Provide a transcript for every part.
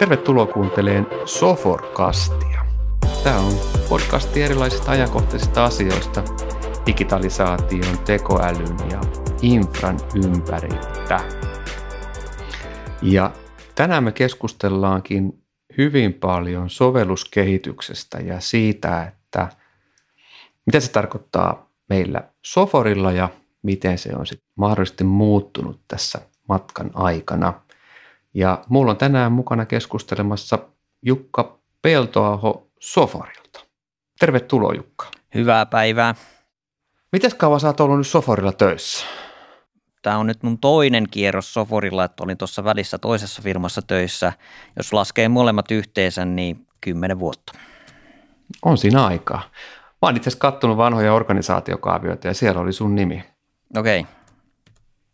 Tervetuloa kuunteleen Soforkastia. Tämä on podcasti erilaisista ajankohtaisista asioista digitalisaation, tekoälyn ja infran ympäriltä. Ja tänään me keskustellaankin hyvin paljon sovelluskehityksestä ja siitä, että mitä se tarkoittaa meillä Soforilla ja miten se on sitten mahdollisesti muuttunut tässä matkan aikana. Ja mulla on tänään mukana keskustelemassa Jukka Peltoaho Soforilta. Tervetuloa Jukka. Hyvää päivää. Miten kauan sä oot ollut nyt Soforilla töissä? Tämä on nyt mun toinen kierros Soforilla, että olin tuossa välissä toisessa firmassa töissä. Jos laskee molemmat yhteensä, niin kymmenen vuotta. On siinä aikaa. Mä oon itse asiassa kattonut vanhoja organisaatiokaavioita ja siellä oli sun nimi. Okei. Okay.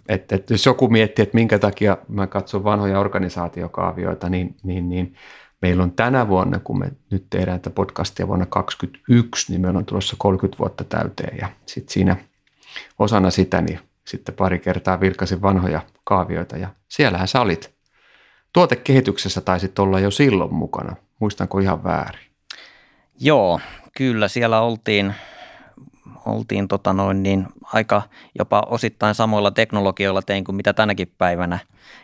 Että, että jos joku miettii, että minkä takia mä katson vanhoja organisaatiokaavioita, niin, niin, niin meillä on tänä vuonna, kun me nyt tehdään tätä podcastia vuonna 2021, niin meillä on tulossa 30 vuotta täyteen ja sitten siinä osana sitä niin sitten pari kertaa vilkasin vanhoja kaavioita ja siellähän sä olit. Tuotekehityksessä taisit olla jo silloin mukana, muistanko ihan väärin? Joo, kyllä siellä oltiin, oltiin tota noin niin aika jopa osittain samoilla teknologioilla tein kuin mitä tänäkin päivänä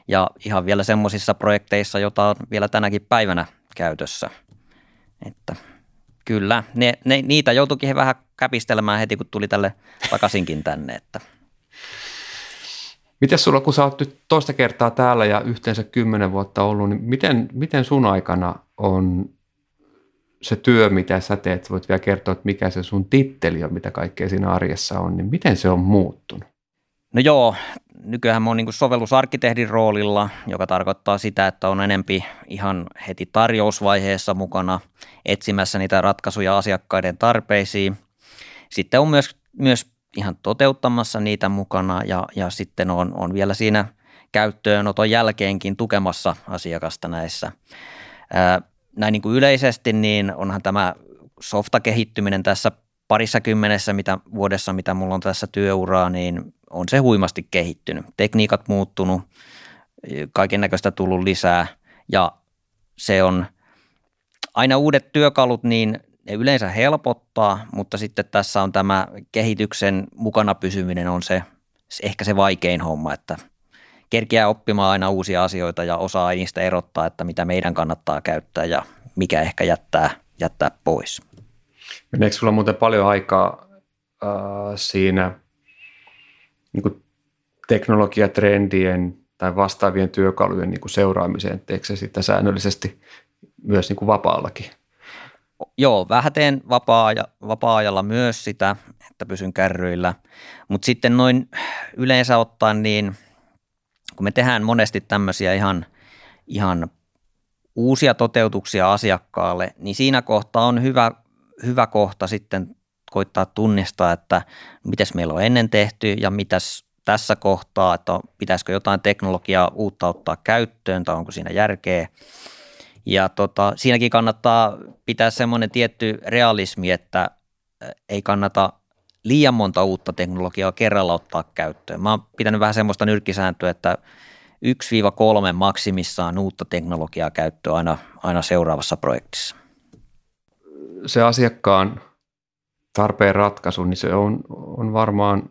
ja ihan vielä semmoisissa projekteissa, jota on vielä tänäkin päivänä käytössä. Että kyllä, ne, ne, niitä joutuikin vähän käpistelemään heti, kun tuli tälle takaisinkin tänne. Että. Miten sulla, kun sä oot nyt toista kertaa täällä ja yhteensä kymmenen vuotta ollut, niin miten, miten sun aikana on se työ, mitä sä teet, voit vielä kertoa, että mikä se sun titteli on, mitä kaikkea siinä arjessa on, niin miten se on muuttunut? No joo, nykyään mä oon niin sovellusarkkitehdin roolilla, joka tarkoittaa sitä, että on enempi ihan heti tarjousvaiheessa mukana etsimässä niitä ratkaisuja asiakkaiden tarpeisiin. Sitten on myös, myös ihan toteuttamassa niitä mukana ja, ja sitten on, on vielä siinä käyttöönoton jälkeenkin tukemassa asiakasta näissä. Ää, näin niin kuin yleisesti, niin onhan tämä softa-kehittyminen tässä parissa kymmenessä mitä, vuodessa, mitä mulla on tässä työuraa, niin on se huimasti kehittynyt. Tekniikat muuttunut, kaiken näköistä tullut lisää ja se on aina uudet työkalut, niin ne yleensä helpottaa, mutta sitten tässä on tämä kehityksen mukana pysyminen on se ehkä se vaikein homma, että kerkiää oppimaan aina uusia asioita ja osaa niistä erottaa, että mitä meidän kannattaa käyttää ja mikä ehkä jättää, jättää pois. Meneekö sulla muuten paljon aikaa äh, siinä niin kuin teknologiatrendien tai vastaavien työkalujen niin kuin seuraamiseen? Teekö se sitä säännöllisesti myös niin kuin vapaallakin? Joo, vähän teen vapaa- vapaa-ajalla myös sitä, että pysyn kärryillä. Mutta sitten noin yleensä ottaen, niin kun me tehdään monesti tämmöisiä ihan, ihan uusia toteutuksia asiakkaalle, niin siinä kohtaa on hyvä, hyvä kohta sitten koittaa tunnistaa, että mitäs meillä on ennen tehty ja mitäs tässä kohtaa, että pitäisikö jotain teknologiaa uutta ottaa käyttöön tai onko siinä järkeä. Ja tota, siinäkin kannattaa pitää semmoinen tietty realismi, että ei kannata liian monta uutta teknologiaa kerralla ottaa käyttöön. Mä oon pitänyt vähän semmoista nyrkkisääntöä, että 1-3 maksimissaan uutta teknologiaa käyttöön aina, aina seuraavassa projektissa. Se asiakkaan tarpeen ratkaisu, niin se on, on varmaan,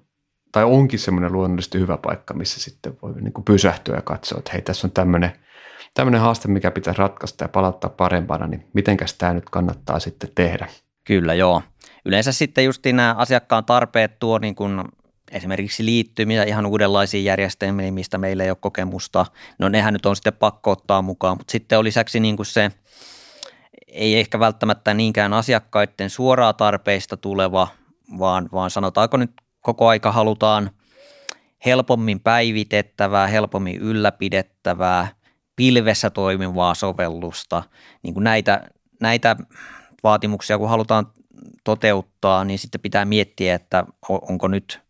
tai onkin semmoinen luonnollisesti hyvä paikka, missä sitten voi niin kuin pysähtyä ja katsoa, että hei, tässä on tämmöinen, tämmöinen haaste, mikä pitäisi ratkaista ja palauttaa parempana, niin mitenkäs tämä nyt kannattaa sitten tehdä? Kyllä, joo. Yleensä sitten just nämä asiakkaan tarpeet tuo niin kuin esimerkiksi liittymiä ihan uudenlaisiin järjestelmiin, mistä meillä ei ole kokemusta. No nehän nyt on sitten pakko ottaa mukaan, mutta sitten on lisäksi niin kuin se, ei ehkä välttämättä niinkään asiakkaiden suoraa tarpeista tuleva, vaan, vaan sanotaanko nyt koko aika halutaan helpommin päivitettävää, helpommin ylläpidettävää, pilvessä toimivaa sovellusta. Niin kuin näitä, näitä vaatimuksia, kun halutaan toteuttaa, niin sitten pitää miettiä, että onko nyt –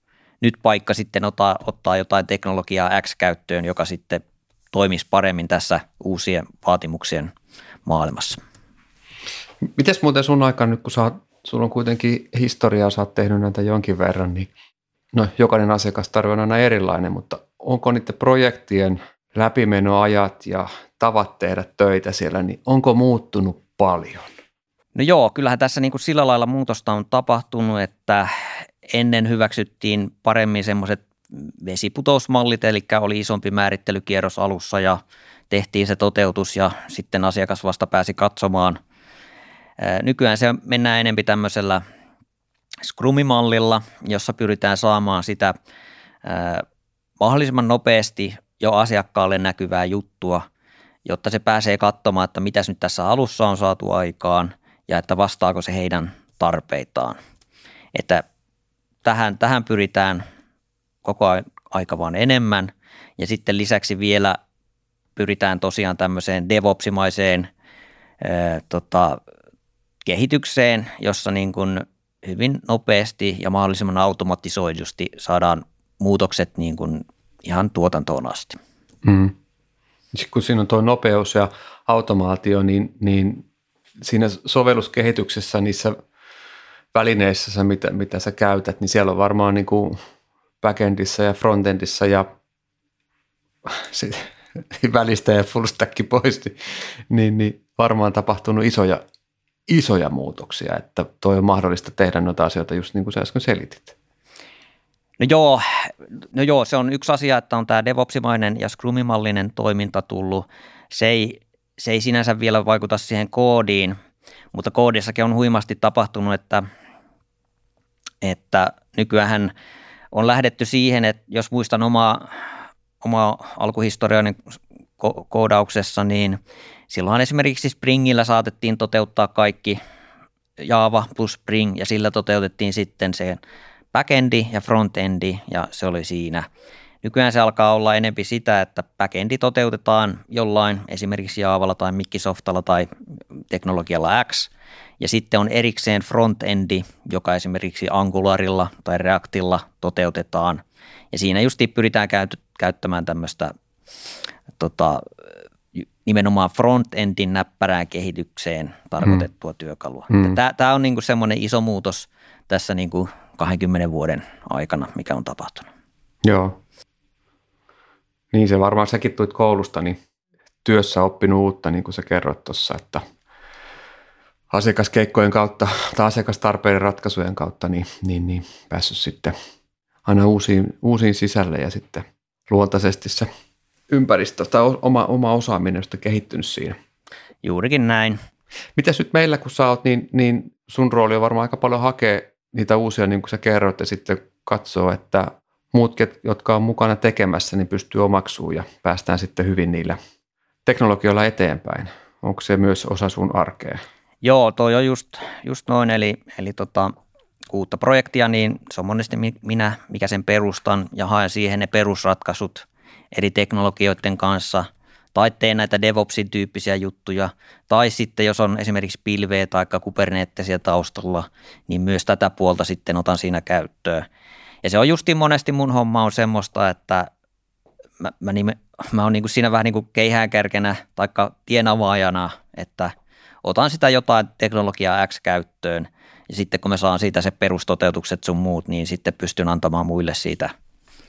nyt paikka sitten ottaa, ottaa jotain teknologiaa X käyttöön, joka sitten toimisi paremmin tässä uusien vaatimuksien maailmassa. Mites muuten sun aikaan nyt, kun sä, sulla on kuitenkin historiaa, sä oot tehnyt näitä jonkin verran, niin no, jokainen asiakastarve on aina erilainen, mutta onko niiden projektien läpimenoajat ja tavat tehdä töitä siellä, niin onko muuttunut paljon? No joo, kyllähän tässä niin kuin sillä lailla muutosta on tapahtunut, että ennen hyväksyttiin paremmin semmoiset vesiputousmallit, eli oli isompi määrittelykierros alussa ja tehtiin se toteutus ja sitten asiakas vasta pääsi katsomaan. Nykyään se mennään enempi tämmöisellä Scrumimallilla, jossa pyritään saamaan sitä mahdollisimman nopeasti jo asiakkaalle näkyvää juttua, jotta se pääsee katsomaan, että mitä nyt tässä alussa on saatu aikaan ja että vastaako se heidän tarpeitaan. Että tähän, tähän pyritään koko aika vaan enemmän ja sitten lisäksi vielä pyritään tosiaan tämmöiseen DevOpsimaiseen ää, tota, kehitykseen, jossa niin kuin hyvin nopeasti ja mahdollisimman automatisoidusti saadaan muutokset niin kuin ihan tuotantoon asti. Mm. Sitten kun siinä on tuo nopeus ja automaatio, niin, niin siinä sovelluskehityksessä niissä välineissä, mitä, mitä sä käytät, niin siellä on varmaan niin kuin backendissa ja frontendissa ja välistä ja full stack pois, niin, niin varmaan tapahtunut isoja, isoja muutoksia, että toi on mahdollista tehdä noita asioita just niin kuin sä äsken selitit. No joo, no joo, se on yksi asia, että on tämä DevOpsimainen ja Scrumimallinen toiminta tullut. Se ei, se ei sinänsä vielä vaikuta siihen koodiin, mutta koodissakin on huimasti tapahtunut, että, että nykyään on lähdetty siihen, että jos muistan omaa, omaa alkuhistoriani koodauksessa, niin silloin esimerkiksi Springillä saatettiin toteuttaa kaikki Java plus Spring ja sillä toteutettiin sitten se backendi ja frontendi ja se oli siinä. Nykyään se alkaa olla enempi sitä, että backendi toteutetaan jollain esimerkiksi Javalla tai Microsoftalla tai teknologialla X ja sitten on erikseen frontendi, joka esimerkiksi Angularilla tai Reactilla toteutetaan ja siinä justi pyritään käyttämään tämmöistä tota, nimenomaan frontendin näppärään kehitykseen tarkoitettua hmm. työkalua. Hmm. Tämä on niinku semmoinen iso muutos tässä niinku 20 vuoden aikana, mikä on tapahtunut. Joo. Niin se varmaan säkin tuit koulusta, niin työssä oppinut uutta, niin kuin sä kerroit tuossa, että asiakaskeikkojen kautta tai asiakastarpeiden ratkaisujen kautta, niin, niin, niin päässyt sitten aina uusiin, uusiin sisälle ja sitten luontaisesti se ympäristö tai oma, oma osaaminen on kehittynyt siinä. Juurikin näin. Mitäs nyt meillä, kun sä oot, niin, niin sun rooli on varmaan aika paljon hakea niitä uusia, niin kuin sä kerroit, ja sitten katsoo, että muut, jotka on mukana tekemässä, niin pystyy omaksumaan ja päästään sitten hyvin niillä teknologioilla eteenpäin. Onko se myös osa sun arkea? Joo, toi on just, just noin, eli, eli tota, uutta projektia, niin se on monesti minä, mikä sen perustan ja haen siihen ne perusratkaisut eri teknologioiden kanssa – tai teen näitä DevOpsin tyyppisiä juttuja, tai sitten jos on esimerkiksi pilveä tai Kubernetesiä taustalla, niin myös tätä puolta sitten otan siinä käyttöön. Ja se on justiin monesti mun homma on semmoista, että mä, mä, nime, mä oon niin kuin siinä vähän niin kuin keihäänkärkenä tai tienavaajana, että otan sitä jotain teknologiaa X käyttöön ja sitten kun me saan siitä se perustoteutukset sun muut, niin sitten pystyn antamaan muille siitä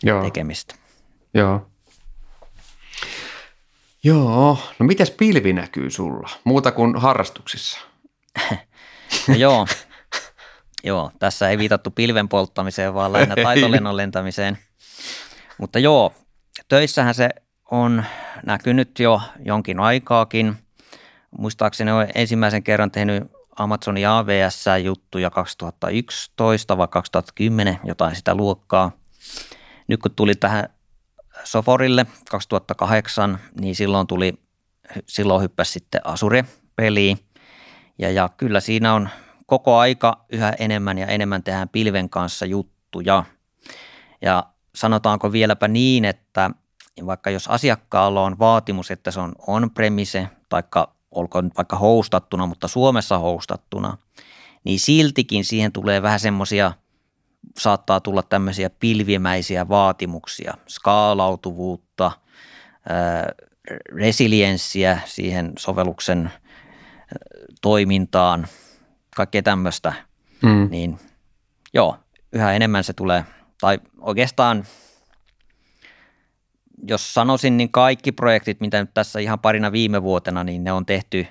Joo. tekemistä. Joo. Joo, no mitäs pilvi näkyy sulla, muuta kuin harrastuksissa? no joo, joo, tässä ei viitattu pilven polttamiseen, vaan lähinnä taitolennon lentämiseen. Mutta joo, töissähän se on näkynyt jo jonkin aikaakin. Muistaakseni olen ensimmäisen kerran tehnyt Amazonin AVS-juttuja 2011 vai 2010, jotain sitä luokkaa. Nyt kun tuli tähän Soforille 2008, niin silloin tuli, silloin hyppäsi sitten Asure-peliin. Ja, ja kyllä siinä on koko aika yhä enemmän ja enemmän tehdään pilven kanssa juttuja. Ja sanotaanko vieläpä niin, että vaikka jos asiakkaalla on vaatimus, että se on on-premise, taikka olkoon vaikka hostattuna, mutta Suomessa hostattuna, niin siltikin siihen tulee vähän semmoisia – saattaa tulla tämmöisiä pilvimäisiä vaatimuksia, skaalautuvuutta, resilienssiä siihen sovelluksen toimintaan, kaikkea tämmöistä, mm. niin joo, yhä enemmän se tulee, tai oikeastaan jos sanoisin, niin kaikki projektit, mitä nyt tässä ihan parina viime vuotena, niin ne on tehty,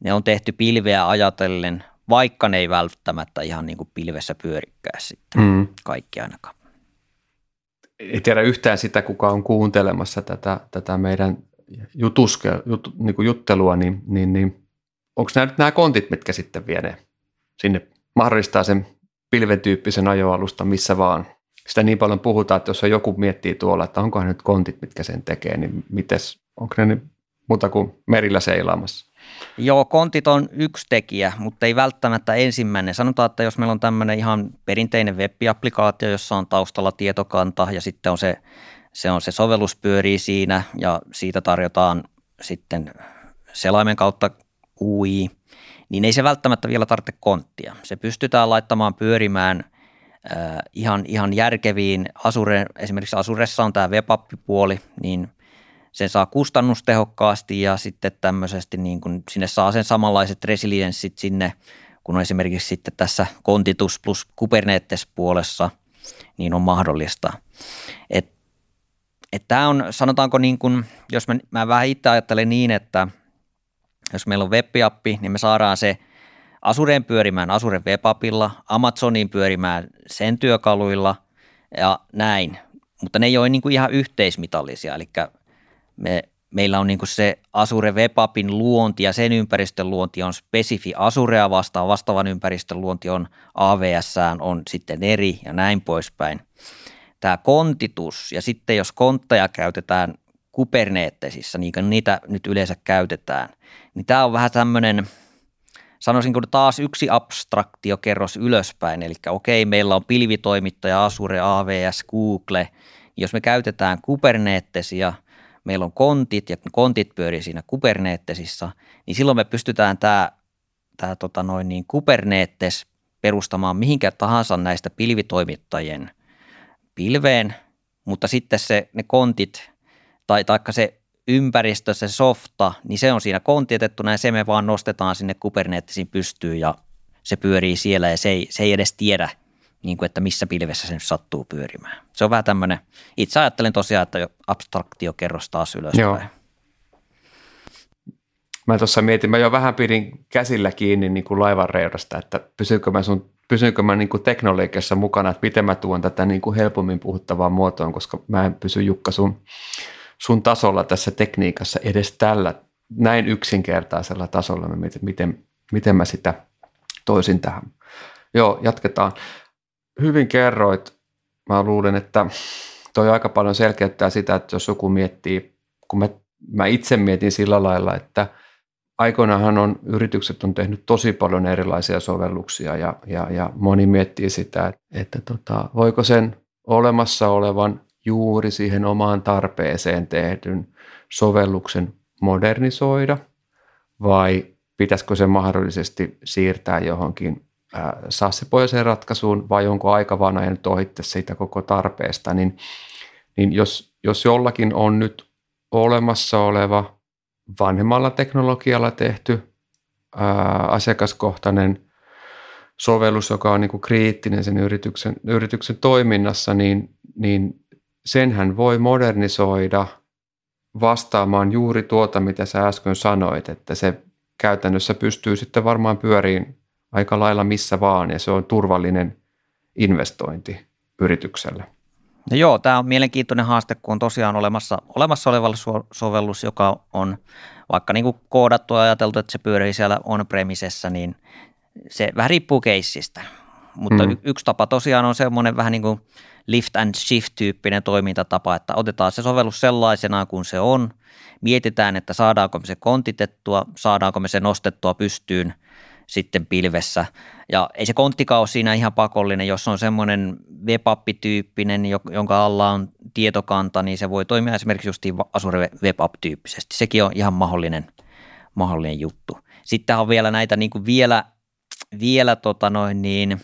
ne on tehty pilveä ajatellen, vaikka ne ei välttämättä ihan niin kuin pilvessä pyörikkää sitten, mm. kaikki ainakaan. Ei tiedä yhtään sitä, kuka on kuuntelemassa tätä, tätä meidän jutuske, jut, niin kuin juttelua, niin, niin, niin onko nämä nyt nämä kontit, mitkä sitten vie ne sinne, mahdollistaa sen pilven tyyppisen ajoalusta missä vaan. Sitä niin paljon puhutaan, että jos joku miettii tuolla, että onkohan nyt kontit, mitkä sen tekee, niin mites, onko ne nyt muuta kuin merillä seilaamassa? Joo, kontit on yksi tekijä, mutta ei välttämättä ensimmäinen. Sanotaan, että jos meillä on tämmöinen ihan perinteinen web-applikaatio, jossa on taustalla tietokanta ja sitten on se, se, on se sovellus pyörii siinä ja siitä tarjotaan sitten selaimen kautta UI, niin ei se välttämättä vielä tarvitse konttia. Se pystytään laittamaan pyörimään äh, ihan, ihan järkeviin, Asure, esimerkiksi Asuressa on tämä web puoli niin sen saa kustannustehokkaasti ja sitten tämmöisesti niin kuin sinne saa sen samanlaiset resilienssit sinne, kun esimerkiksi sitten tässä Contitus plus Kubernetes puolessa, niin on mahdollista. Et, et tämä on, sanotaanko niin kuin, jos mä, mä vähän itse ajattelen niin, että jos meillä on web niin me saadaan se Asureen pyörimään Asuren web Amazoniin pyörimään sen työkaluilla ja näin, mutta ne ei ole niin kuin ihan yhteismitallisia, eli me, meillä on niin kuin se Azure Webapin luonti ja sen ympäristön luonti on spesifi Azurea vastaan, vastaavan ympäristön luonti on AVS on sitten eri ja näin poispäin. Tämä kontitus ja sitten jos kontteja käytetään Kubernetesissä, niin kuin niitä nyt yleensä käytetään, niin tämä on vähän tämmöinen, sanoisinko taas yksi abstraktiokerros ylöspäin, eli okei, meillä on pilvitoimittaja Azure, AVS, Google, jos me käytetään Kubernetesia – meillä on kontit ja kontit pyörii siinä Kubernetesissa, niin silloin me pystytään tämä, tämä tota noin niin Kubernetes perustamaan mihinkä tahansa näistä pilvitoimittajien pilveen, mutta sitten se, ne kontit tai taikka se ympäristö, se softa, niin se on siinä kontitettuna ja se me vaan nostetaan sinne Kubernetesin pystyyn ja se pyörii siellä ja se ei, se ei edes tiedä – niin kuin, että missä pilvessä se nyt sattuu pyörimään. Se on vähän tämmöinen, itse ajattelen tosiaan, että jo abstraktiokerros taas ylöspäin. Joo. Mä tuossa mietin, mä jo vähän pidin käsillä kiinni niin kuin laivan reudasta, että pysyykö mä, sun, pysyykö mä niin kuin teknologiassa mukana, että miten mä tuon tätä niin kuin helpommin puhuttavaan muotoon, koska mä en pysy Jukka sun, sun tasolla tässä tekniikassa edes tällä näin yksinkertaisella tasolla, miten, miten, miten mä sitä toisin tähän. Joo, jatketaan hyvin kerroit. Mä luulen, että toi aika paljon selkeyttää sitä, että jos joku miettii, kun mä, mä itse mietin sillä lailla, että aikoinaanhan on, yritykset on tehnyt tosi paljon erilaisia sovelluksia ja, ja, ja moni miettii sitä, että, että tota, voiko sen olemassa olevan juuri siihen omaan tarpeeseen tehdyn sovelluksen modernisoida vai pitäisikö se mahdollisesti siirtää johonkin SaaS-pohjaiseen ratkaisuun vai onko aika vaan ajanut ohitte siitä koko tarpeesta, niin, niin jos, jos jollakin on nyt olemassa oleva vanhemmalla teknologialla tehty ää, asiakaskohtainen sovellus, joka on niin kuin kriittinen sen yrityksen, yrityksen toiminnassa, niin, niin senhän voi modernisoida vastaamaan juuri tuota, mitä sä äsken sanoit, että se käytännössä pystyy sitten varmaan pyöriin aika lailla missä vaan ja se on turvallinen investointi yritykselle. No joo, tämä on mielenkiintoinen haaste, kun on tosiaan olemassa, olemassa oleva sovellus, joka on vaikka niin kuin koodattu ja ajateltu, että se pyörii siellä on-premisessä, niin se vähän riippuu keissistä. Mutta mm. yksi tapa tosiaan on semmoinen vähän niin kuin lift and shift-tyyppinen toimintatapa, että otetaan se sovellus sellaisena kuin se on, mietitään, että saadaanko me se kontitettua, saadaanko me se nostettua pystyyn – sitten pilvessä. Ja ei se konttikaus siinä ihan pakollinen, jos on semmoinen webappi-tyyppinen, jonka alla on tietokanta, niin se voi toimia esimerkiksi just Azure WebApp-tyyppisesti. Sekin on ihan mahdollinen, mahdollinen juttu. Sitten on vielä näitä niin kuin vielä, vielä tota noin niin,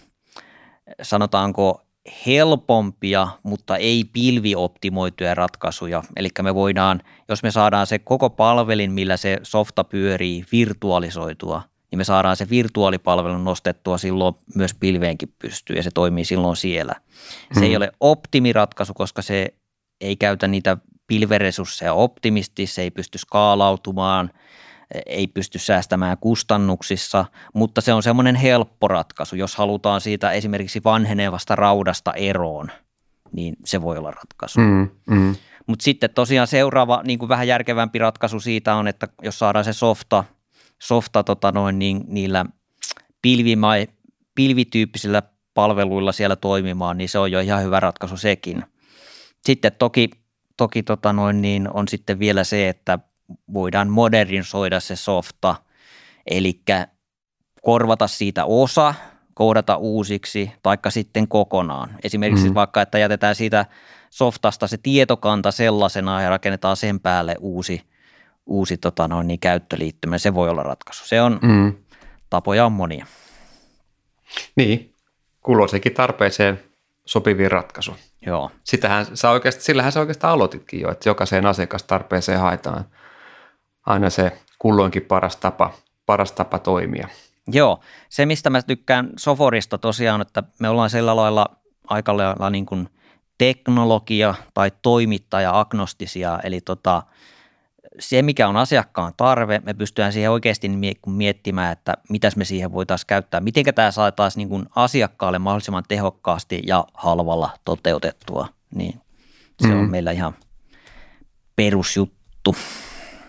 sanotaanko helpompia, mutta ei pilvioptimoituja ratkaisuja. Eli me voidaan, jos me saadaan se koko palvelin, millä se softa pyörii, virtualisoitua – niin me saadaan se virtuaalipalvelu nostettua silloin myös pilveenkin pystyyn ja se toimii silloin siellä. Se mm. ei ole optimiratkaisu, koska se ei käytä niitä pilveresursseja optimisti, se ei pysty skaalautumaan, ei pysty säästämään kustannuksissa, mutta se on semmoinen helppo ratkaisu, jos halutaan siitä esimerkiksi vanhenevasta raudasta eroon, niin se voi olla ratkaisu. Mm, mm. Mutta sitten tosiaan seuraava niin kuin vähän järkevämpi ratkaisu siitä on, että jos saadaan se softa, softa tota noin, niin niillä pilvimai, pilvityyppisillä palveluilla siellä toimimaan, niin se on jo ihan hyvä ratkaisu sekin. Sitten toki, toki tota noin, niin on sitten vielä se, että voidaan modernisoida se softa, eli korvata siitä osa, koodata uusiksi, taikka sitten kokonaan. Esimerkiksi mm. vaikka, että jätetään siitä softasta se tietokanta sellaisena ja rakennetaan sen päälle uusi, uusi tota noin, niin käyttöliittymä. Se voi olla ratkaisu. Se on, mm. tapoja on monia. Niin, kulloisenkin tarpeeseen sopiviin ratkaisu. Joo. Sitähän sä oikeasti, sillähän sä oikeastaan aloititkin jo, että jokaiseen asiakastarpeeseen haetaan aina se kulloinkin paras tapa, paras tapa toimia. Joo, se mistä mä tykkään Soforista tosiaan, että me ollaan sillä lailla aika lailla niin kuin teknologia- tai toimittaja-agnostisia, eli tota, se, mikä on asiakkaan tarve, me pystytään siihen oikeasti miettimään, että mitäs me siihen voitaisiin käyttää. Miten tämä saataisiin niin asiakkaalle mahdollisimman tehokkaasti ja halvalla toteutettua. Niin se mm. on meillä ihan perusjuttu.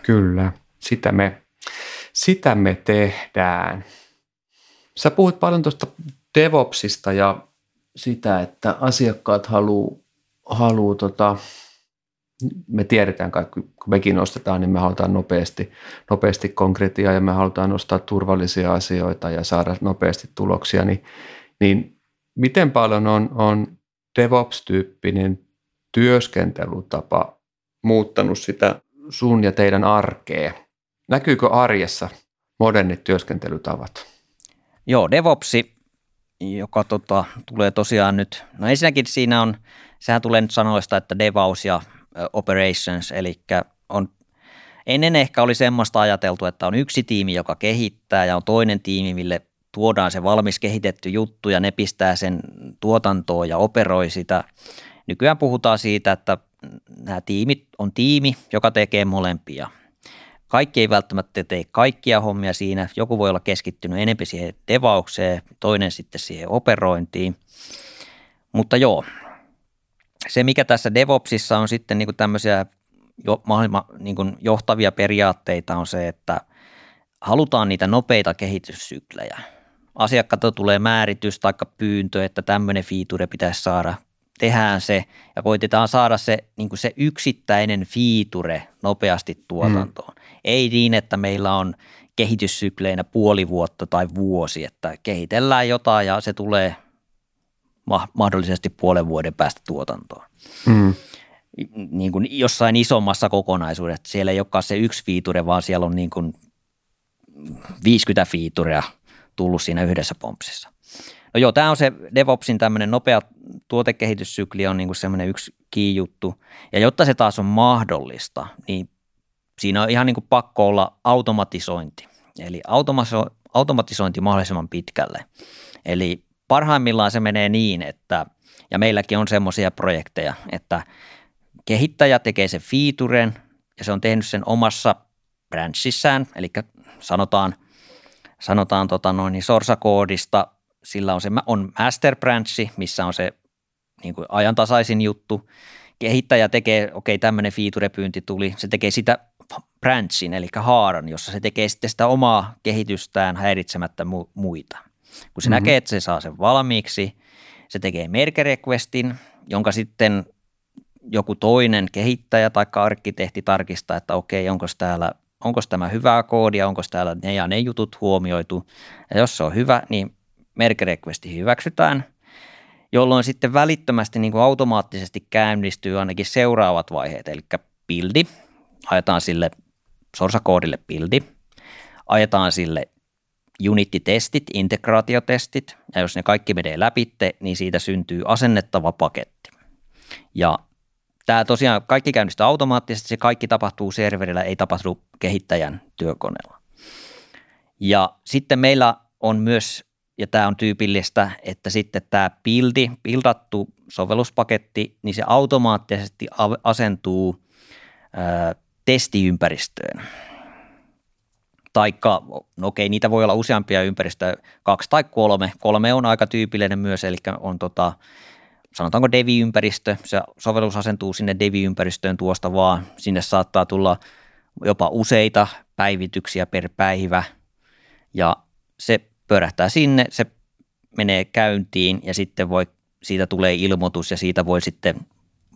Kyllä, sitä me, sitä me tehdään. Sä puhuit paljon tuosta DevOpsista ja sitä, että asiakkaat haluaa haluu tota, me tiedetään kaikki, kun mekin nostetaan, niin me halutaan nopeasti, nopeasti konkretiaa ja me halutaan nostaa turvallisia asioita ja saada nopeasti tuloksia, niin, niin miten paljon on, on DevOps-tyyppinen työskentelytapa muuttanut sitä sun ja teidän arkea? Näkyykö arjessa modernit työskentelytavat? Joo, DevOpsi, joka tota, tulee tosiaan nyt, no ensinnäkin siinä on, sehän tulee nyt sanoista, että DevOps ja operations, eli on Ennen ehkä oli semmoista ajateltu, että on yksi tiimi, joka kehittää ja on toinen tiimi, mille tuodaan se valmis kehitetty juttu ja ne pistää sen tuotantoon ja operoi sitä. Nykyään puhutaan siitä, että nämä tiimit on tiimi, joka tekee molempia. Kaikki ei välttämättä tee kaikkia hommia siinä. Joku voi olla keskittynyt enemmän siihen devaukseen, toinen sitten siihen operointiin. Mutta joo, se, mikä tässä DevOpsissa on sitten niin kuin tämmöisiä jo, maailman niin kuin johtavia periaatteita on se, että halutaan niitä nopeita kehityssyklejä. Asiakkaalta tulee määritys tai pyyntö, että tämmöinen fiiture pitäisi saada. Tehdään se ja koitetaan saada se, niin kuin se yksittäinen fiiture nopeasti tuotantoon. Mm. Ei niin, että meillä on kehityssykleinä puoli vuotta tai vuosi, että kehitellään jotain ja se tulee mahdollisesti puolen vuoden päästä tuotantoon. Mm. Niin kuin jossain isommassa kokonaisuudessa. Siellä ei olekaan se yksi fiiture, vaan siellä on niin kuin 50 fiiturea tullut siinä yhdessä pompsissa. No joo, tämä on se DevOpsin tämmöinen nopea tuotekehityssykli on niin kuin semmoinen yksi kiijuttu. Ja jotta se taas on mahdollista, niin siinä on ihan niin kuin pakko olla automatisointi. Eli automatisointi mahdollisimman pitkälle. Eli parhaimmillaan se menee niin, että, ja meilläkin on semmoisia projekteja, että kehittäjä tekee sen featuren ja se on tehnyt sen omassa branchissään, eli sanotaan, sanotaan tota noin, niin sorsakoodista, sillä on se on master branchi, missä on se niin kuin ajantasaisin juttu. Kehittäjä tekee, okei, okay, tämmöinen feature-pyynti tuli, se tekee sitä branchin, eli haaran, jossa se tekee sitten sitä omaa kehitystään häiritsemättä mu- muita – kun se mm-hmm. näkee, että se saa sen valmiiksi, se tekee merge requestin, jonka sitten joku toinen kehittäjä tai arkkitehti tarkistaa, että okei, onko täällä onko tämä hyvää koodia, onko täällä ne ja ne jutut huomioitu. Ja jos se on hyvä, niin merge requesti hyväksytään, jolloin sitten välittömästi niin kuin automaattisesti käynnistyy ainakin seuraavat vaiheet, eli buildi, ajetaan sille sorsakoodille buildi, ajetaan sille unit-testit, integraatiotestit, ja jos ne kaikki menee läpi, niin siitä syntyy asennettava paketti. Ja tämä tosiaan kaikki käynnistyy automaattisesti, se kaikki tapahtuu serverillä, ei tapahdu kehittäjän työkoneella. Ja sitten meillä on myös, ja tämä on tyypillistä, että sitten tämä buildi, buildattu sovelluspaketti, niin se automaattisesti asentuu ää, testiympäristöön. Taikka, no okei, niitä voi olla useampia ympäristöjä, kaksi tai kolme. Kolme on aika tyypillinen myös, eli on tota, sanotaanko devi-ympäristö, se sovellus asentuu sinne devi-ympäristöön tuosta vaan, sinne saattaa tulla jopa useita päivityksiä per päivä ja se pörähtää sinne, se menee käyntiin ja sitten voi, siitä tulee ilmoitus ja siitä voi sitten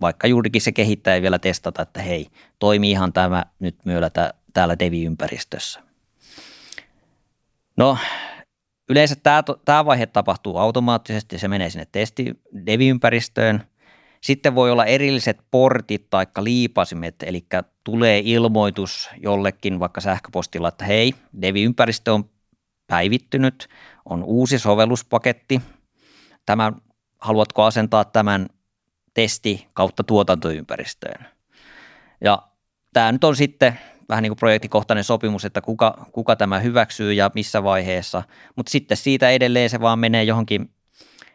vaikka juurikin se kehittäjä vielä testata, että hei, toimiihan tämä nyt myöllä täällä devi-ympäristössä. No Yleensä tämä, tämä vaihe tapahtuu automaattisesti, se menee sinne testi devi-ympäristöön. Sitten voi olla erilliset portit tai liipasimet, eli tulee ilmoitus jollekin vaikka sähköpostilla, että hei, devi-ympäristö on päivittynyt, on uusi sovelluspaketti. Tämän, haluatko asentaa tämän testi kautta tuotantoympäristöön? Ja tämä nyt on sitten vähän niin kuin projektikohtainen sopimus, että kuka, kuka tämä hyväksyy ja missä vaiheessa, mutta sitten siitä edelleen se vaan menee johonkin,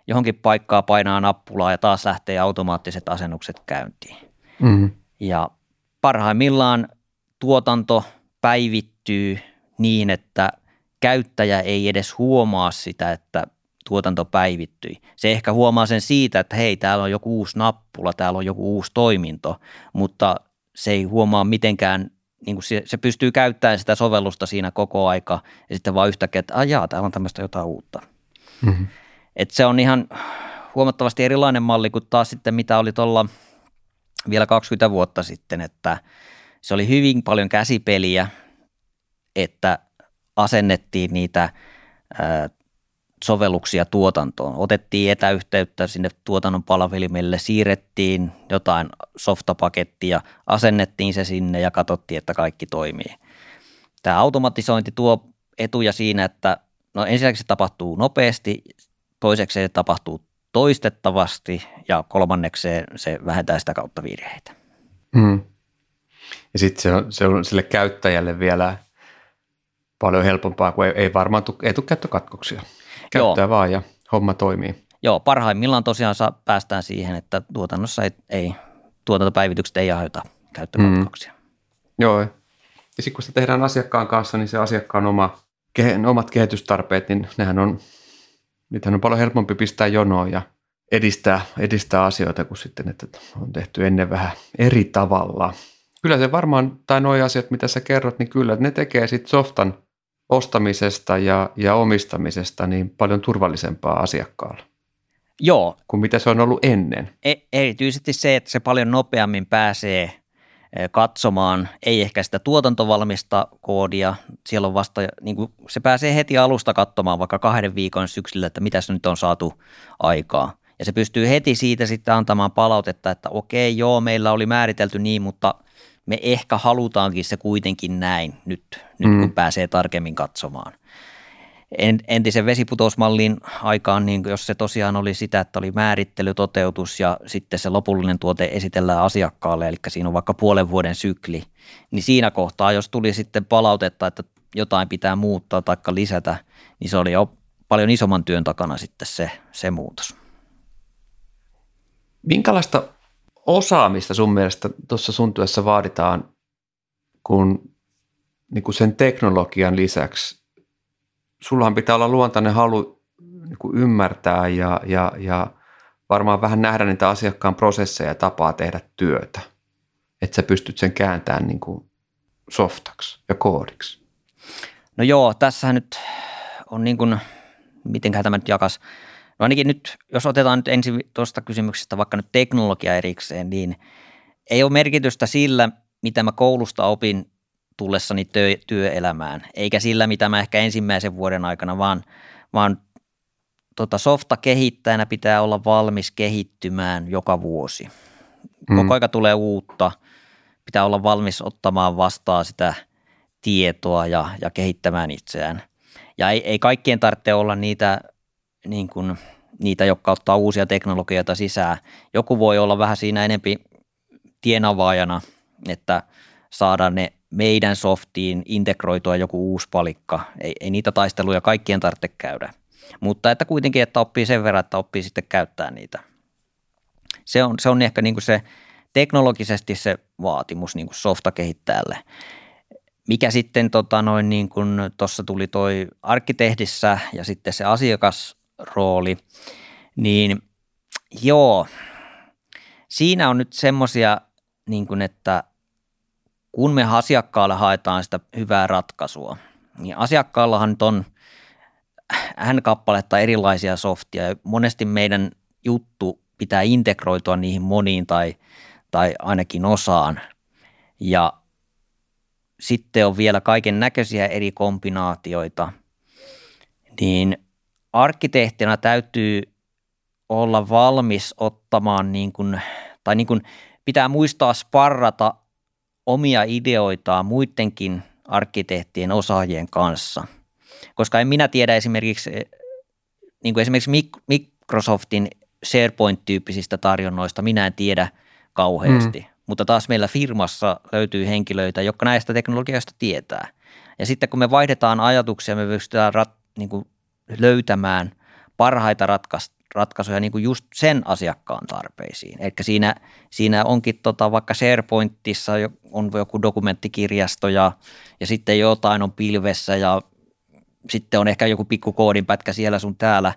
johonkin paikkaa, painaa nappulaa ja taas lähtee automaattiset asennukset käyntiin. Mm-hmm. Ja parhaimmillaan tuotanto päivittyy niin, että käyttäjä ei edes huomaa sitä, että tuotanto päivittyi. Se ehkä huomaa sen siitä, että hei, täällä on joku uusi nappula, täällä on joku uusi toiminto, mutta se ei huomaa mitenkään niin kuin se, se pystyy käyttämään sitä sovellusta siinä koko aika ja sitten vaan yhtäkkiä, että ajaa, täällä on tämmöistä jotain uutta. Mm-hmm. Et se on ihan huomattavasti erilainen malli kuin taas sitten mitä oli tuolla vielä 20 vuotta sitten, että se oli hyvin paljon käsipeliä, että asennettiin niitä sovelluksia tuotantoon. Otettiin etäyhteyttä sinne tuotannon palvelimelle, siirrettiin jotain softapakettia, asennettiin se sinne ja katsottiin, että kaikki toimii. Tämä automatisointi tuo etuja siinä, että no ensinnäkin se tapahtuu nopeasti, toiseksi se tapahtuu toistettavasti ja kolmanneksi se, se vähentää sitä kautta virheitä. Hmm. Ja sitten se on, se on sille käyttäjälle vielä paljon helpompaa, kun ei, ei varmaan tule etukäyttökatkoksia. Käyttää Joo. vaan ja homma toimii. Joo, parhaimmillaan tosiaan saa, päästään siihen, että tuotannossa ei, ei tuotantopäivitykset ei aiheuta käyttökatkoksia. Mm. Joo, ja sitten kun sitä tehdään asiakkaan kanssa, niin se asiakkaan oma, ke, omat kehitystarpeet, niin nehän on, niitähän on paljon helpompi pistää jonoon ja edistää, edistää asioita kuin sitten, että on tehty ennen vähän eri tavalla. Kyllä se varmaan, tai nuo asiat, mitä sä kerrot, niin kyllä ne tekee sitten softan ostamisesta ja, ja omistamisesta niin paljon turvallisempaa asiakkaalle. Joo. Kuin mitä se on ollut ennen. E- erityisesti se, että se paljon nopeammin pääsee e, katsomaan, ei ehkä sitä tuotantovalmista koodia, siellä on vasta, niin kuin se pääsee heti alusta katsomaan vaikka kahden viikon syksyllä, että mitä se nyt on saatu aikaa. Ja se pystyy heti siitä sitten antamaan palautetta, että okei, joo, meillä oli määritelty niin, mutta – me ehkä halutaankin se kuitenkin näin nyt, nyt mm. kun pääsee tarkemmin katsomaan. Entisen vesiputousmallin aikaan, niin jos se tosiaan oli sitä, että oli määrittely, toteutus ja sitten se lopullinen tuote esitellään asiakkaalle, eli siinä on vaikka puolen vuoden sykli, niin siinä kohtaa, jos tuli sitten palautetta, että jotain pitää muuttaa tai lisätä, niin se oli jo paljon isomman työn takana sitten se, se muutos. Minkälaista osaamista sun mielestä tuossa sun työssä vaaditaan, kun niin kuin sen teknologian lisäksi? Sullahan pitää olla luontainen halu niin kuin ymmärtää ja, ja, ja varmaan vähän nähdä niitä asiakkaan prosesseja ja tapaa tehdä työtä, että sä pystyt sen kääntämään niin kuin softaksi ja koodiksi. No joo, tässähän nyt on niin kuin, mitenköhän tämä nyt jakas – No ainakin nyt, jos otetaan nyt ensin tuosta kysymyksestä vaikka nyt teknologia erikseen, niin ei ole merkitystä sillä, mitä mä koulusta opin tullessani työ, työelämään, eikä sillä, mitä mä ehkä ensimmäisen vuoden aikana, vaan, vaan tota softa kehittäjänä pitää olla valmis kehittymään joka vuosi. Koko mm. aika tulee uutta, pitää olla valmis ottamaan vastaan sitä tietoa ja, ja kehittämään itseään. Ja ei, ei kaikkien tarvitse olla niitä niin kuin niitä, jotka ottaa uusia teknologioita sisään. Joku voi olla vähän siinä enempi tienavaajana, että saada ne meidän softiin integroitua joku uusi palikka. Ei, ei niitä taisteluja kaikkien tarvitse käydä. Mutta että kuitenkin, että oppii sen verran, että oppii sitten käyttää niitä. Se on, se on ehkä niin kuin se teknologisesti se vaatimus niin kuin softakehittäjälle. Mikä sitten tota noin niin kuin tuossa tuli toi arkkitehdissä ja sitten se asiakasrooli, niin joo, siinä on nyt semmoisia, niin että kun me asiakkaalle haetaan sitä hyvää ratkaisua, niin asiakkaallahan nyt on N-kappaletta erilaisia softia ja monesti meidän juttu pitää integroitua niihin moniin tai, tai ainakin osaan. Ja sitten on vielä kaiken näköisiä eri kombinaatioita, niin arkkitehtina täytyy olla valmis ottamaan niin kuin, tai niin kuin pitää muistaa sparrata omia ideoitaan muidenkin arkkitehtien osaajien kanssa. Koska en minä tiedä esimerkiksi, niin kuin esimerkiksi Microsoftin SharePoint-tyyppisistä tarjonnoista, minä en tiedä kauheasti. Mm. Mutta taas meillä firmassa löytyy henkilöitä, jotka näistä teknologioista tietää. Ja sitten kun me vaihdetaan ajatuksia, me pystytään rat, niin kuin löytämään parhaita ratkaisuja ratkaisuja niin kuin just sen asiakkaan tarpeisiin. Eli siinä, siinä onkin tota, vaikka SharePointissa on joku dokumenttikirjasto ja, ja sitten jotain on pilvessä ja sitten on ehkä joku pikku koodinpätkä siellä sun täällä.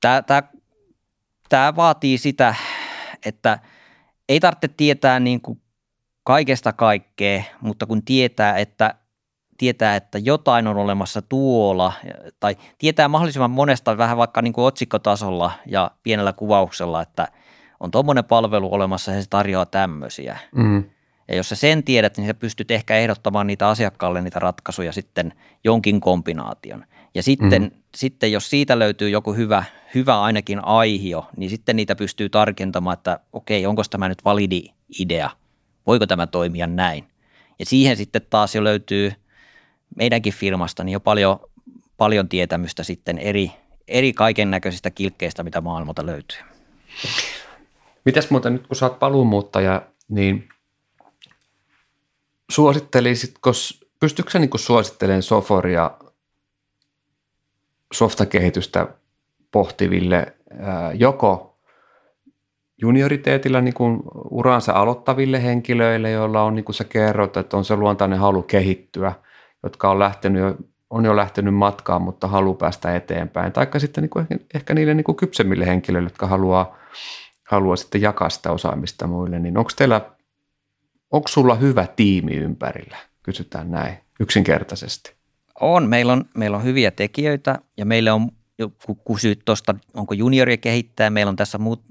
Tämä, tämä, tämä vaatii sitä, että ei tarvitse tietää niin kuin kaikesta kaikkea, mutta kun tietää, että tietää, että jotain on olemassa tuolla, tai tietää mahdollisimman monesta vähän vaikka niin kuin otsikkotasolla ja pienellä kuvauksella, että on tuommoinen palvelu olemassa ja se tarjoaa tämmöisiä. Mm. Ja jos sä sen tiedät, niin sä pystyt ehkä ehdottamaan niitä asiakkaalle niitä ratkaisuja sitten jonkin kombinaation. Ja sitten, mm. sitten jos siitä löytyy joku hyvä, hyvä ainakin aihio, niin sitten niitä pystyy tarkentamaan, että okei, onko tämä nyt validi idea, voiko tämä toimia näin. Ja siihen sitten taas jo löytyy meidänkin firmasta niin jo paljon, paljon tietämystä sitten eri, eri kaiken näköisistä kilkkeistä, mitä maailmalta löytyy. Mitäs muuten nyt, kun sä oot paluumuuttaja, niin suosittelisitko, pystytkö sä niin suosittelemaan Soforia softakehitystä pohtiville joko junioriteetilla niin kuin uransa aloittaville henkilöille, joilla on, niin kuin sä kerrot, että on se luontainen halu kehittyä – jotka on, lähtenyt jo, on jo lähtenyt matkaan, mutta haluaa päästä eteenpäin. Tai sitten niin kuin ehkä, ehkä niille niin kuin kypsemmille henkilöille, jotka haluaa, haluaa sitten jakaa sitä osaamista muille. Niin onko teillä, onko sulla hyvä tiimi ympärillä? Kysytään näin yksinkertaisesti. On. Meillä on, meillä on hyviä tekijöitä ja meillä on, kun kysyt tuosta, onko junioria kehittää, meillä on tässä muut,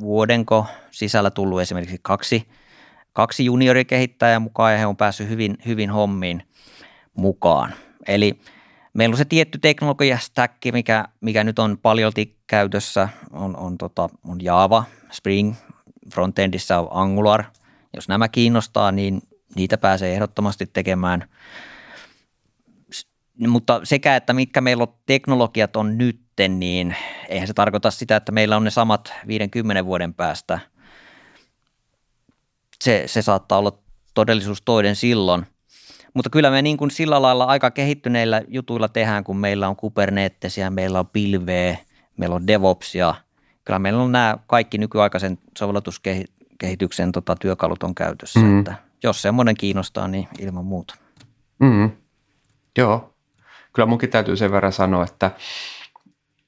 vuodenko sisällä tullut esimerkiksi kaksi, kaksi juniorikehittäjää mukaan ja he on päässyt hyvin, hyvin hommiin mukaan. Eli meillä on se tietty teknologiastäkki, mikä, mikä nyt on paljolti käytössä, on, on, tota, on Java, Spring, frontendissä on Angular. Jos nämä kiinnostaa, niin niitä pääsee ehdottomasti tekemään. Mutta sekä, että mitkä meillä on teknologiat on nytten, niin eihän se tarkoita sitä, että meillä on ne samat 50 vuoden päästä. Se, se saattaa olla todellisuus toinen silloin – mutta kyllä me niin kuin sillä lailla aika kehittyneillä jutuilla tehdään, kun meillä on Kubernetesiä, meillä on pilveä, meillä on DevOpsia. Kyllä meillä on nämä kaikki nykyaikaisen sovellutuskehityksen tota, työkalut on käytössä. Mm. Että jos semmoinen kiinnostaa, niin ilman muuta. Mm. Joo. Kyllä munkin täytyy sen verran sanoa, että,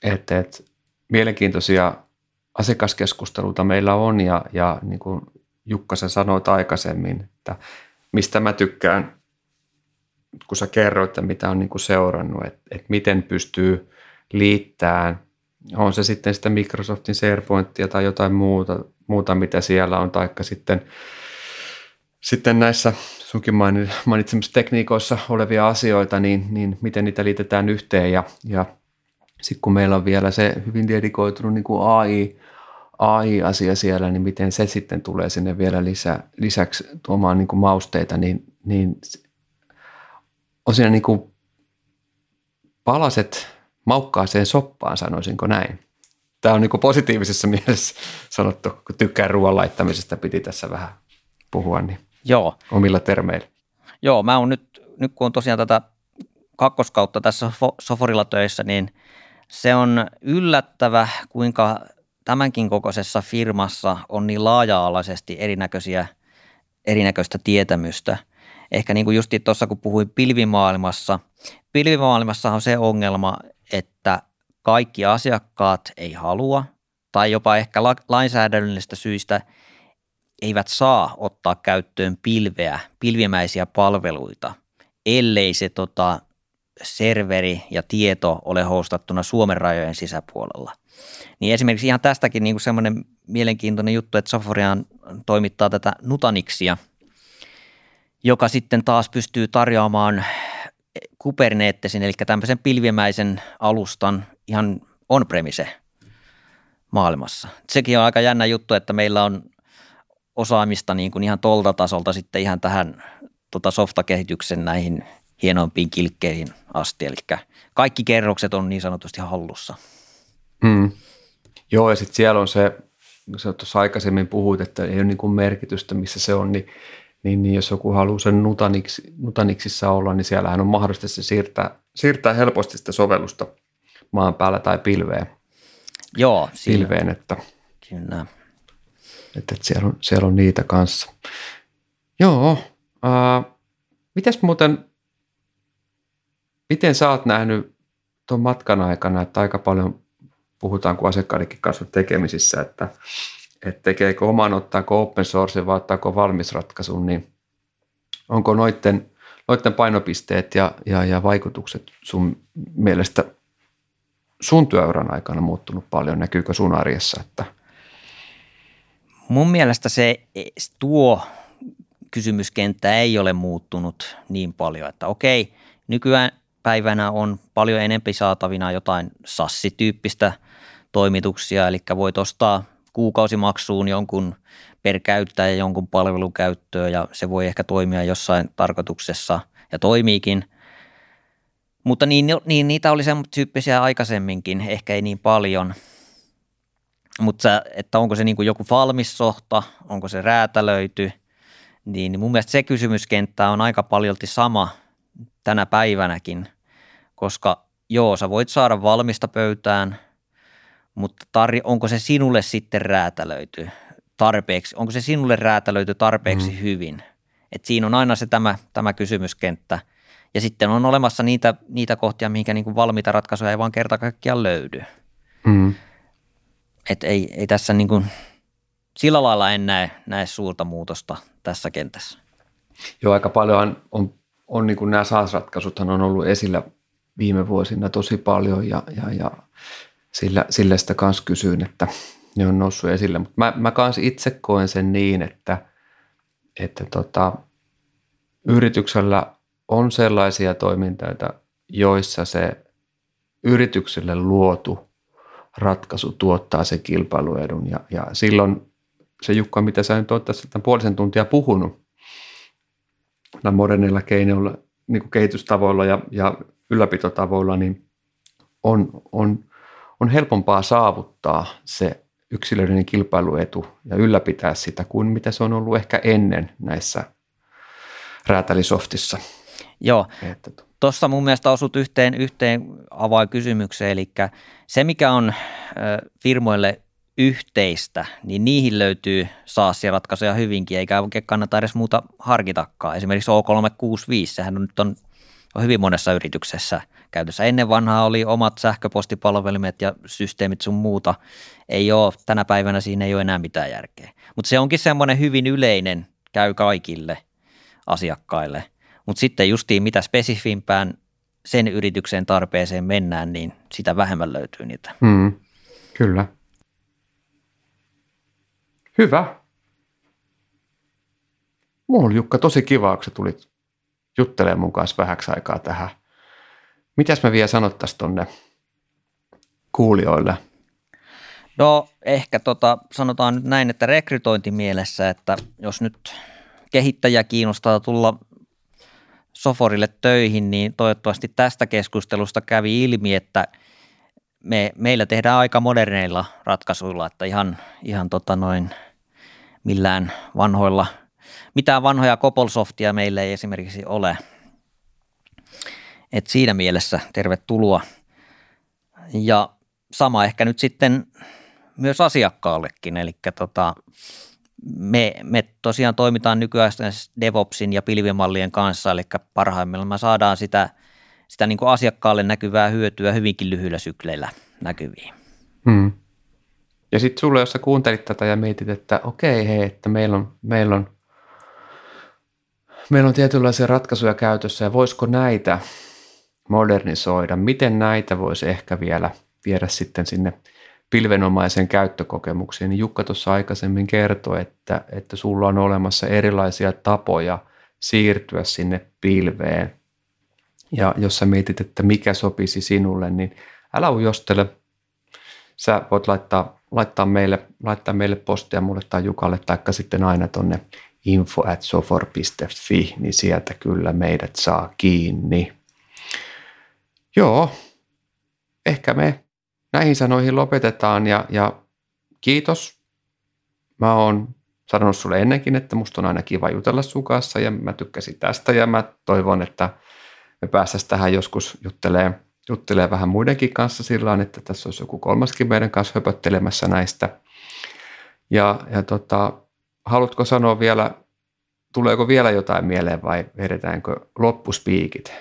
että, että mielenkiintoisia asiakaskeskusteluita meillä on ja, ja niin kuin Jukka sä sanoit aikaisemmin, että mistä mä tykkään kun sä kerroit, että mitä on niin kuin seurannut, että, että miten pystyy liittämään, on se sitten sitä Microsoftin SharePointia tai jotain muuta, muuta mitä siellä on, taikka sitten, sitten näissä sunkin mainitsemissa tekniikoissa olevia asioita, niin, niin miten niitä liitetään yhteen. Ja, ja sitten kun meillä on vielä se hyvin dedikoitunut niin kuin AI, AI-asia siellä, niin miten se sitten tulee sinne vielä lisä, lisäksi tuomaan niin kuin mausteita, niin, niin on siinä niin kuin palaset maukkaaseen soppaan, sanoisinko näin. Tämä on niin kuin positiivisessa mielessä sanottu, kun tykkää ruoan laittamisesta, piti tässä vähän puhua niin Joo. omilla termeillä. Joo, mä oon nyt, nyt kun on tosiaan tätä kakkoskautta tässä Soforilla töissä, niin se on yllättävä, kuinka tämänkin kokoisessa firmassa on niin laaja-alaisesti erinäköisiä, erinäköistä tietämystä. Ehkä niin kuin just tuossa kun puhuin pilvimaailmassa, pilvimaailmassa on se ongelma, että kaikki asiakkaat ei halua tai jopa ehkä lainsäädännöllistä syistä eivät saa ottaa käyttöön pilveä, pilvimäisiä palveluita, ellei se tota, serveri ja tieto ole hostattuna Suomen rajojen sisäpuolella. Niin esimerkiksi ihan tästäkin niin semmoinen mielenkiintoinen juttu, että Soforian toimittaa tätä Nutanixia, joka sitten taas pystyy tarjoamaan Kubernettesin, eli tämmöisen pilvimäisen alustan ihan on-premise maailmassa. Sekin on aika jännä juttu, että meillä on osaamista niin kuin ihan tolta tasolta sitten ihan tähän tota softakehityksen näihin hienompiin kilkkeihin asti. Eli kaikki kerrokset on niin sanotusti hallussa. Hmm. Joo, ja sitten siellä on se, sä tuossa aikaisemmin puhuit, että ei ole niin kuin merkitystä, missä se on, niin, niin, niin jos joku haluaa sen Nutanix, Nutaniksissa olla, niin siellähän on mahdollista se siirtää, siirtää helposti sitä sovellusta maan päällä tai pilveen. Joo, pilveen, että, Kyllä. Että, että siellä, on, siellä on niitä kanssa. Joo, äh, mitäs muuten, miten sä oot nähnyt tuon matkan aikana, että aika paljon puhutaan kuin asiakkaidenkin kanssa tekemisissä, että, että tekeekö oman, ottaako open source vai ottaako valmis ratkaisun, niin onko noiden, noiden painopisteet ja, ja, ja vaikutukset sun mielestä sun työuran aikana muuttunut paljon? Näkyykö sun arjessa? Että... Mun mielestä se tuo kysymyskenttä ei ole muuttunut niin paljon, että okei, nykyään päivänä on paljon enempi saatavina jotain sassityyppistä toimituksia, eli voit ostaa kuukausimaksuun jonkun per käyttäjä jonkun palvelun käyttöön ja se voi ehkä toimia jossain tarkoituksessa ja toimiikin. Mutta niin, niin niitä oli sen tyyppisiä aikaisemminkin, ehkä ei niin paljon. Mutta että onko se niin kuin joku valmis sohta, onko se räätälöity, niin mun mielestä se kysymyskenttä on aika paljolti sama tänä päivänäkin, koska joo, sä voit saada valmista pöytään, mutta tar- onko se sinulle sitten räätälöity tarpeeksi, onko se sinulle räätälöity tarpeeksi mm. hyvin? Et siinä on aina se tämä, tämä kysymyskenttä – ja sitten on olemassa niitä, niitä kohtia, mihinkä niin valmiita ratkaisuja ei vaan kerta kaikkiaan löydy. Mm. Et ei, ei tässä niin kuin, sillä lailla en näe, näe suurta muutosta tässä kentässä. Joo, aika paljon on, on niin kuin nämä SaaS-ratkaisuthan on ollut esillä viime vuosina tosi paljon ja, ja, ja sillä, sillä sitä kanssa kysyin, että ne on noussut esille. Mutta mä, mä kanssa itse koen sen niin, että, että tota, yrityksellä on sellaisia toimintoja, joissa se yritykselle luotu ratkaisu tuottaa se kilpailuedun. Ja, ja silloin se Jukka, mitä sä nyt oot tässä tämän puolisen tuntia puhunut, nämä modernilla keinoilla, niin kuin kehitystavoilla ja, ja ylläpitotavoilla, niin on, on, on helpompaa saavuttaa se yksilöllinen kilpailuetu ja ylläpitää sitä kuin mitä se on ollut ehkä ennen näissä räätälisoftissa. Joo, tuossa mun mielestä osut yhteen, yhteen avainkysymykseen, eli se mikä on firmoille yhteistä, niin niihin löytyy SaaS-ratkaisuja hyvinkin, eikä oikein kannata edes muuta harkitakaan. Esimerkiksi O365, sehän on nyt on, on hyvin monessa yrityksessä käytössä. Ennen vanhaa oli omat sähköpostipalvelimet ja systeemit sun muuta. Ei ole, tänä päivänä siinä ei ole enää mitään järkeä. Mutta se onkin semmoinen hyvin yleinen, käy kaikille asiakkaille – mutta sitten justiin mitä spesifimpään sen yrityksen tarpeeseen mennään, niin sitä vähemmän löytyy niitä. Mm, kyllä. Hyvä. Mulla oli Jukka tosi kiva, kun sä tulit juttelemaan mun kanssa vähäksi aikaa tähän. Mitäs me vielä sanottaisiin tonne kuulijoille? No ehkä tota, sanotaan nyt näin, että rekrytointimielessä, että jos nyt kehittäjä kiinnostaa tulla Soforille töihin, niin toivottavasti tästä keskustelusta kävi ilmi, että me, meillä tehdään aika moderneilla ratkaisuilla, että ihan, ihan tota noin millään vanhoilla, mitään vanhoja Copolsoftia meillä ei esimerkiksi ole. Et siinä mielessä tervetuloa. Ja sama ehkä nyt sitten myös asiakkaallekin. Eli tota, me, me tosiaan toimitaan nykyään DevOpsin ja pilvimallien kanssa, eli parhaimmillaan me saadaan sitä, sitä niin kuin asiakkaalle näkyvää hyötyä hyvinkin lyhyillä sykleillä näkyviin. Hmm. Ja sitten sulle, jos sä kuuntelit tätä ja mietit, että okei, hei, että meillä on, meillä on, meillä on tietynlaisia ratkaisuja käytössä ja voisiko näitä modernisoida, miten näitä voisi ehkä vielä viedä sitten sinne pilvenomaisen käyttökokemuksiin, niin Jukka tuossa aikaisemmin kertoi, että, että sulla on olemassa erilaisia tapoja siirtyä sinne pilveen. Ja jos sä mietit, että mikä sopisi sinulle, niin älä ujostele. Sä voit laittaa, laittaa, meille, laittaa meille postia mulle tai Jukalle, taikka sitten aina tonne info at sofor.fi, niin sieltä kyllä meidät saa kiinni. Joo, ehkä me näihin sanoihin lopetetaan ja, ja kiitos. Mä oon sanonut sulle ennenkin, että musta on aina kiva jutella sun kanssa ja mä tykkäsin tästä ja mä toivon, että me päästäisiin tähän joskus juttelee, juttelee vähän muidenkin kanssa sillä että tässä olisi joku kolmaskin meidän kanssa höpöttelemässä näistä. Ja, ja tota, haluatko sanoa vielä, tuleeko vielä jotain mieleen vai vedetäänkö loppuspiikit?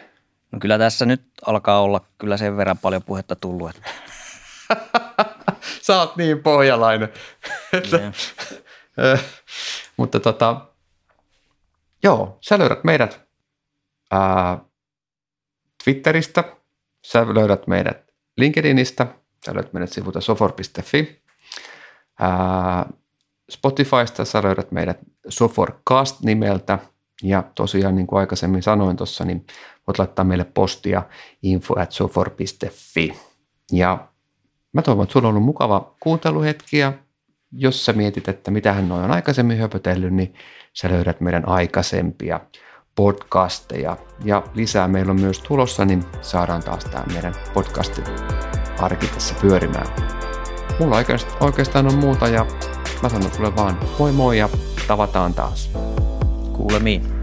No kyllä tässä nyt alkaa olla kyllä sen verran paljon puhetta tullut, että Sä oot niin pohjalainen. että, yeah. mutta tota, joo, sä löydät meidät ää, Twitteristä, sä löydät meidät LinkedInistä, sä löydät meidät sivulta sofor.fi. Ää, Spotifysta sä löydät meidät Soforcast nimeltä ja tosiaan niin kuin aikaisemmin sanoin tuossa, niin voit laittaa meille postia info at sofor.fi. Ja Mä toivon, että sulla on ollut mukava kuunteluhetki ja jos sä mietit, että mitä hän on aikaisemmin höpötellyt, niin sä löydät meidän aikaisempia podcasteja. Ja lisää meillä on myös tulossa, niin saadaan taas tämä meidän podcastin arki tässä pyörimään. Mulla oikeastaan on muuta ja mä sanon sulle vaan moi moi ja tavataan taas. Kuulemiin.